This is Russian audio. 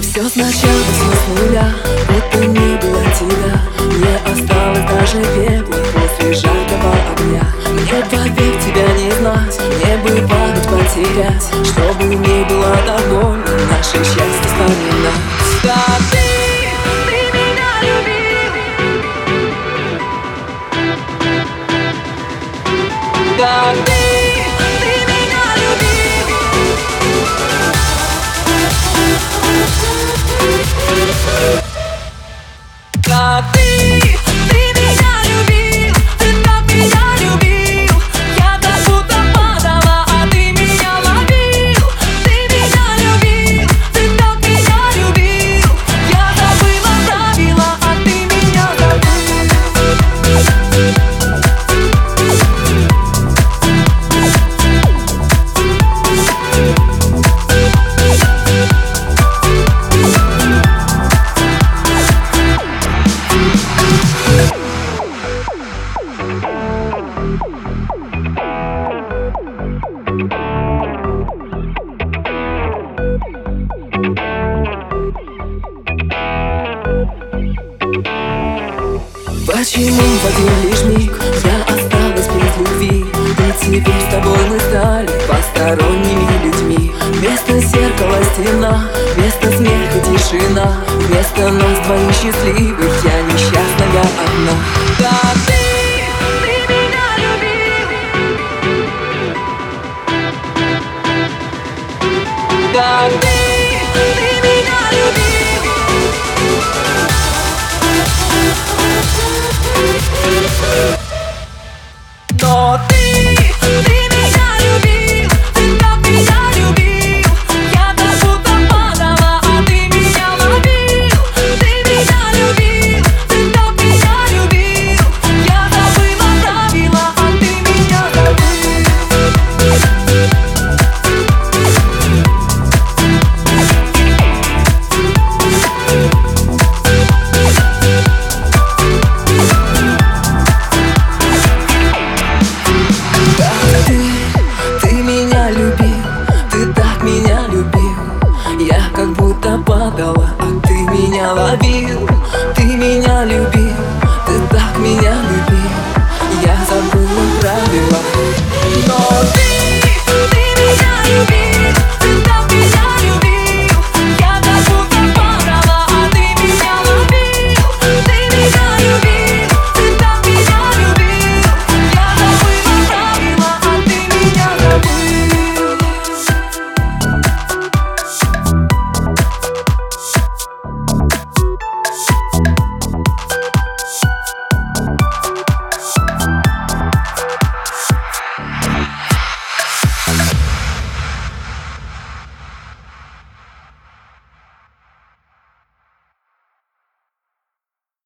Все сначала, все с нуля, это не было тебя. Не осталось даже пепла Наше счастье склонено Да ты, ты меня любил. Да ты Почему в один лишь миг? Я осталась без любви? И теперь с тобой мы стали посторонними людьми. Вместо зеркала стена, вместо смеха тишина. Вместо нас двоих счастливых я несчастная одна. Так как будто падала А ты меня ловил, ты меня любил, ты так меня